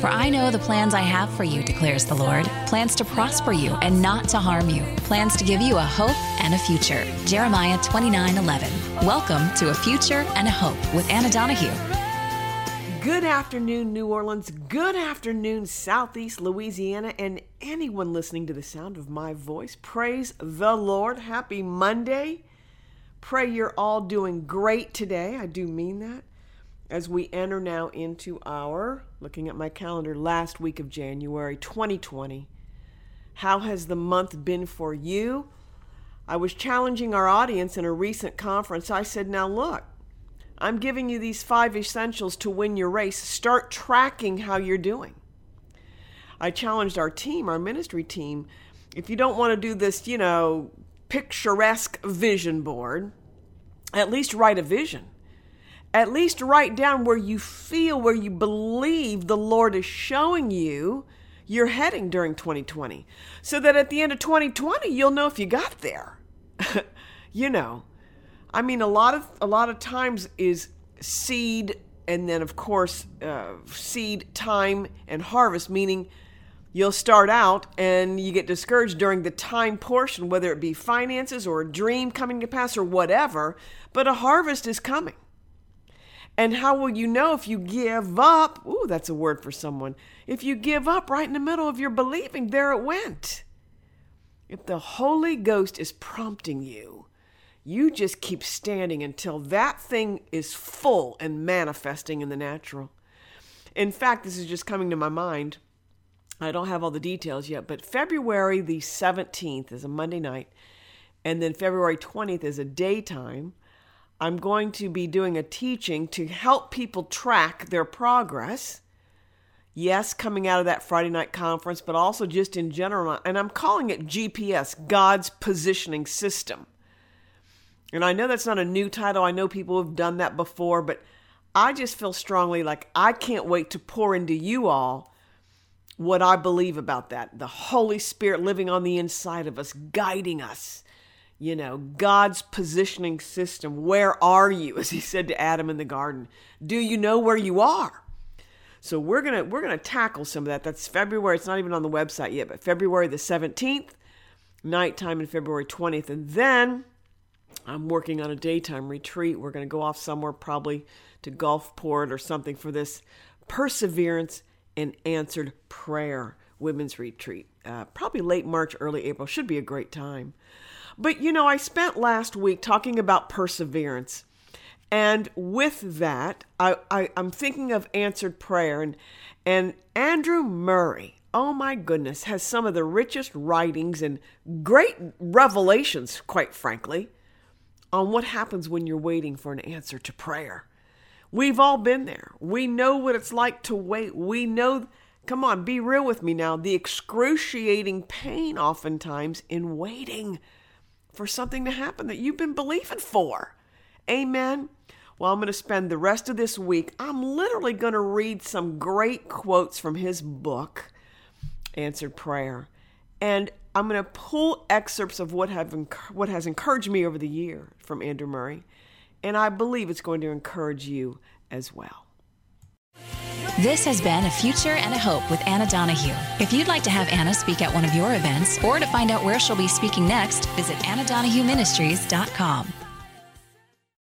For I know the plans I have for you, declares the Lord plans to prosper you and not to harm you, plans to give you a hope and a future. Jeremiah 29 11. Welcome to A Future and a Hope with Anna Donahue. Good afternoon, New Orleans. Good afternoon, Southeast Louisiana, and anyone listening to the sound of my voice. Praise the Lord. Happy Monday. Pray you're all doing great today. I do mean that. As we enter now into our, looking at my calendar, last week of January 2020. How has the month been for you? I was challenging our audience in a recent conference. I said, Now look, I'm giving you these five essentials to win your race. Start tracking how you're doing. I challenged our team, our ministry team, if you don't want to do this, you know, picturesque vision board, at least write a vision. At least write down where you feel, where you believe the Lord is showing you you're heading during 2020. So that at the end of 2020, you'll know if you got there. you know. I mean, a lot of a lot of times is seed, and then of course uh, seed time and harvest, meaning you'll start out and you get discouraged during the time portion, whether it be finances or a dream coming to pass or whatever. But a harvest is coming. And how will you know if you give up? Ooh, that's a word for someone. If you give up right in the middle of your believing, there it went. If the Holy Ghost is prompting you, you just keep standing until that thing is full and manifesting in the natural. In fact, this is just coming to my mind. I don't have all the details yet, but February the 17th is a Monday night, and then February 20th is a daytime. I'm going to be doing a teaching to help people track their progress. Yes, coming out of that Friday night conference, but also just in general. And I'm calling it GPS, God's Positioning System. And I know that's not a new title. I know people have done that before, but I just feel strongly like I can't wait to pour into you all what I believe about that. The Holy Spirit living on the inside of us, guiding us. You know, God's positioning system. Where are you? As he said to Adam in the garden. Do you know where you are? So we're gonna we're gonna tackle some of that. That's February. It's not even on the website yet, but February the 17th, nighttime and February 20th. And then I'm working on a daytime retreat. We're going to go off somewhere, probably to Gulfport or something, for this perseverance and answered prayer women's retreat. Uh, probably late March, early April. Should be a great time. But you know, I spent last week talking about perseverance. And with that, I, I, I'm thinking of answered prayer. And, and Andrew Murray, oh my goodness, has some of the richest writings and great revelations, quite frankly on what happens when you're waiting for an answer to prayer. We've all been there. We know what it's like to wait. We know, come on, be real with me now, the excruciating pain oftentimes in waiting for something to happen that you've been believing for. Amen. Well, I'm going to spend the rest of this week, I'm literally going to read some great quotes from his book, Answered Prayer. And I'm going to pull excerpts of what have what has encouraged me over the year from Andrew Murray, and I believe it's going to encourage you as well. This has been A Future and a Hope with Anna Donahue. If you'd like to have Anna speak at one of your events or to find out where she'll be speaking next, visit AnnaDonahueMinistries.com.